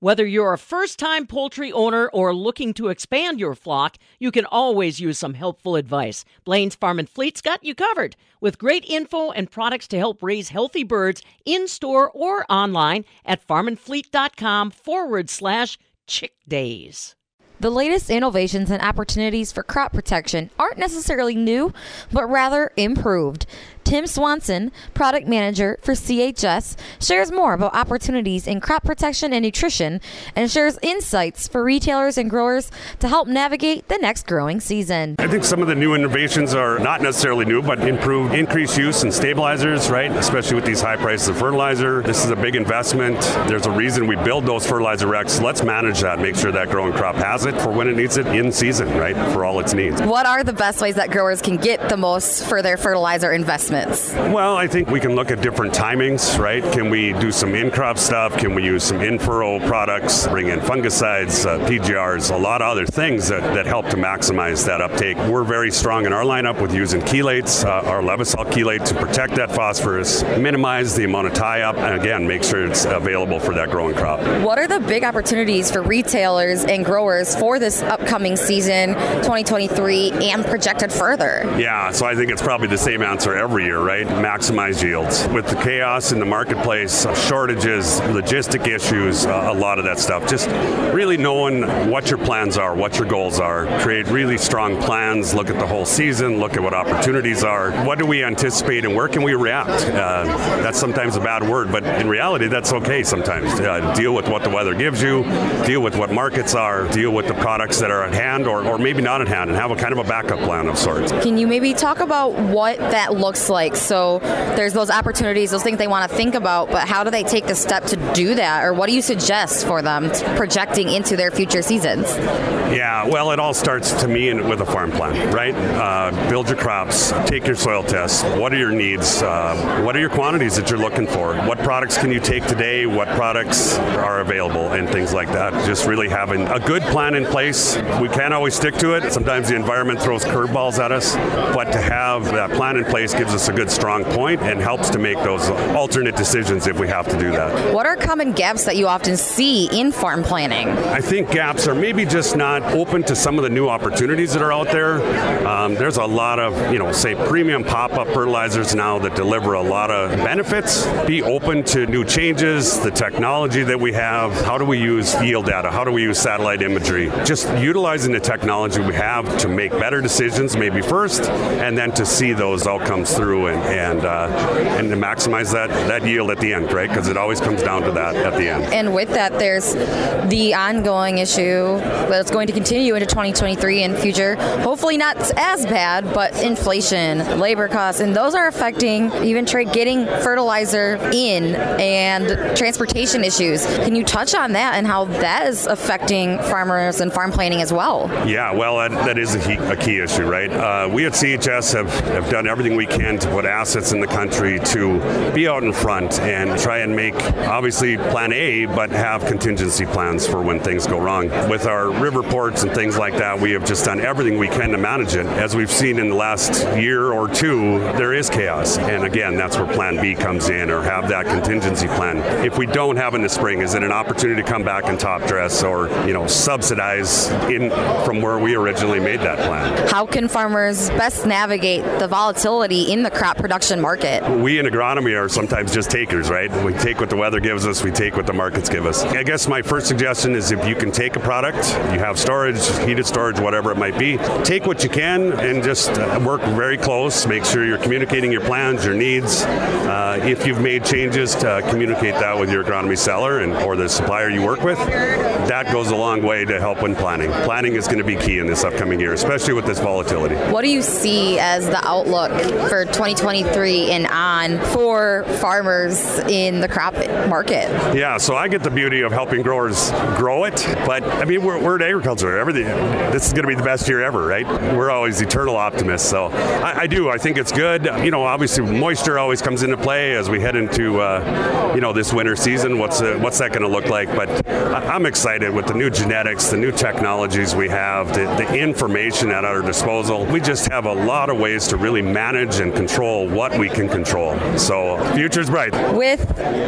Whether you're a first time poultry owner or looking to expand your flock, you can always use some helpful advice. Blain's Farm and Fleet's got you covered with great info and products to help raise healthy birds in store or online at farmandfleet.com forward slash chick days. The latest innovations and opportunities for crop protection aren't necessarily new, but rather improved. Tim Swanson, product manager for CHS, shares more about opportunities in crop protection and nutrition and shares insights for retailers and growers to help navigate the next growing season. I think some of the new innovations are not necessarily new, but improved increased use in stabilizers, right? Especially with these high prices of fertilizer. This is a big investment. There's a reason we build those fertilizer racks. Let's manage that, make sure that growing crop has it for when it needs it in season, right? For all its needs. What are the best ways that growers can get the most for their fertilizer investment? Well, I think we can look at different timings, right? Can we do some in crop stuff? Can we use some in furrow products, bring in fungicides, uh, PGRs, a lot of other things that, that help to maximize that uptake? We're very strong in our lineup with using chelates, uh, our Levesol chelate to protect that phosphorus, minimize the amount of tie up, and again, make sure it's available for that growing crop. What are the big opportunities for retailers and growers for this upcoming season, 2023, and projected further? Yeah, so I think it's probably the same answer every year, right? Maximize yields. With the chaos in the marketplace, shortages, logistic issues, uh, a lot of that stuff. Just really knowing what your plans are, what your goals are. Create really strong plans, look at the whole season, look at what opportunities are. What do we anticipate and where can we react? Uh, that's sometimes a bad word, but in reality, that's okay sometimes. Uh, deal with what the weather gives you, deal with what markets are, deal with the products that are at hand or, or maybe not at hand, and have a kind of a backup plan of sorts. Can you maybe talk about what that looks like? So there's those opportunities, those things they want to think about, but how do they take the step to do that? Or what do you suggest for them projecting into their future seasons? Yeah, well, it all starts to me with a farm plan, right? Uh, build your crops, take your soil tests. What are your needs? Uh, what are your quantities that you're looking for? What products can you take today? What products are available? And things like that. Just really having a good plan in place. We can't always stick to it. Sometimes the environment throws curveballs at us, but to have that plan in place gives us a good, strong point and helps to make those alternate decisions if we have to do that. What are common gaps that you often see in farm planning? I think gaps are maybe just not open to some of the new opportunities that are out there. Um, there's a lot of, you know, say premium pop up fertilizers now that deliver a lot of benefits. Be open to new changes, the technology that we have. How do we use yield data? How do we use satellite imagery? Just utilizing the technology we have to make better decisions, maybe first, and then to see those outcomes through and, and, uh, and to maximize that, that yield at the end, right? Because it always comes down to that at the end. And with that, there's the ongoing issue that's going to continue into 2023 and future. Hopefully, not as bad, but inflation, labor costs, and those are affecting even trade getting fertilizer in and transportation issues. Can you touch on that and how that is affecting farmers and farm planning as well? Yeah, well, that, that is a key, a key issue, right? Uh, we at CHS have, have done everything we can to put assets in the country to be out in front and try and make, obviously, plan A, but have contingency plans for when things go wrong. With our river ports and things like that, we have just done everything we can to manage it. As we've seen in the last year or two, there is chaos. And again, that's where plan B comes in or have that contingency plan. If we don't have in the spring, is it an opportunity to come back and top dress or, you know, subsidize in from where we originally made that plan? How can farmers best navigate the volatility in the crop production market? We in agronomy are sometimes just takers, right? We take what the weather gives us, we take what the markets give us. I guess my first suggestion is if you can take a product, you have storage, heated storage, whatever it might be, take what you can and just uh, work very close. Make sure you're communicating your plans, your needs. Uh, if you've made changes, to communicate that with your agronomy seller and or the supplier you work with. That goes a long way to help when planning. Planning is going to be key in this upcoming year, especially with this volatility. What do you see as the outlook for 2023 and on for farmers in the crop market? Yeah, so I get the beauty of helping growers grow it, but I mean, we're, we're in agriculture. Everything, this is going to be the best year ever, right? We're always eternal optimists. So I, I do. I think it's good. You know, obviously, moisture always comes into play as we head into, uh, you know, this winter season. What's uh, what's that going to look like? But I, I'm excited with the new genetics, the new technologies we have, the, the information at our disposal. We just have a lot of ways to really manage and control what we can control. So, future's bright. With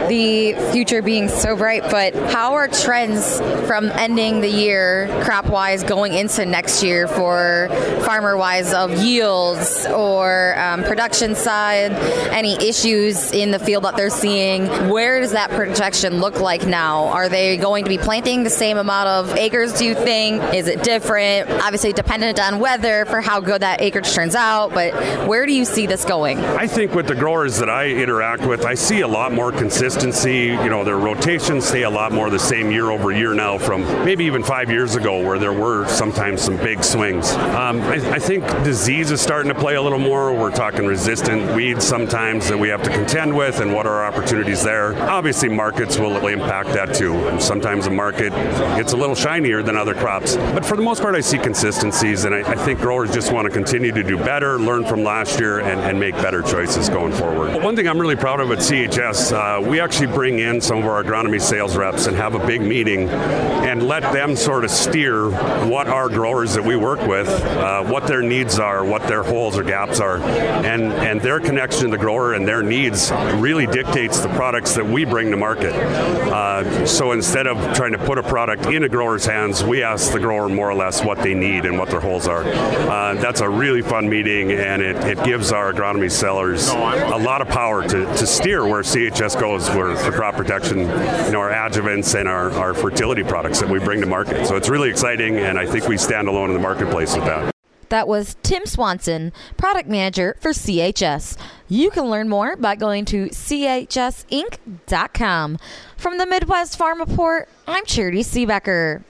the future being so bright, but how are trends from ending the year crop wise going into next year for farmer wise of yields or um, production side? Any issues in the field that they're seeing? Where does that projection look like now? Are they going to be planting the same amount of acres, do you think? Is it different? Obviously, dependent on weather for how good that acreage turns out, but where do you see this going? I think with the growers that I interact with, I see a lot more consistency. You know, their rotations stay a lot more the same year over year now from maybe even five years ago where there were sometimes some big swings. Um, I, I think disease is starting to play a little more. We're talking resistant weeds sometimes that we have to contend with and what are our opportunities there. Obviously, markets will impact that too. Sometimes the market gets a little shinier than other crops. But for the most part, I see consistencies, and I, I think growers just want to continue to do better, learn from last year, and, and make better choices going forward. One thing I'm really proud of at CHS, uh, we actually bring in some of our agronomy sales reps and have a big meeting and let them sort of steer what our growers that we work with, uh, what their needs are, what their holes or gaps are, and, and their connection to the grower and their needs really dictates the products that we bring to market. Uh, so instead of trying to put a product in a grower's hands, we ask the grower more or less what they need and what their holes are. Uh, that's a really fun meeting, and it, it gives our agronomy sellers a lot of power to, to steer where CHS goes for, for crop protection, you know, our adjuvants and our, our fertility products that we bring to market. So it's really exciting, and I think we stand alone in the marketplace with that. That was Tim Swanson, product manager for CHS. You can learn more by going to chsinc.com. From the Midwest Farm Report, I'm Charity Seebecker.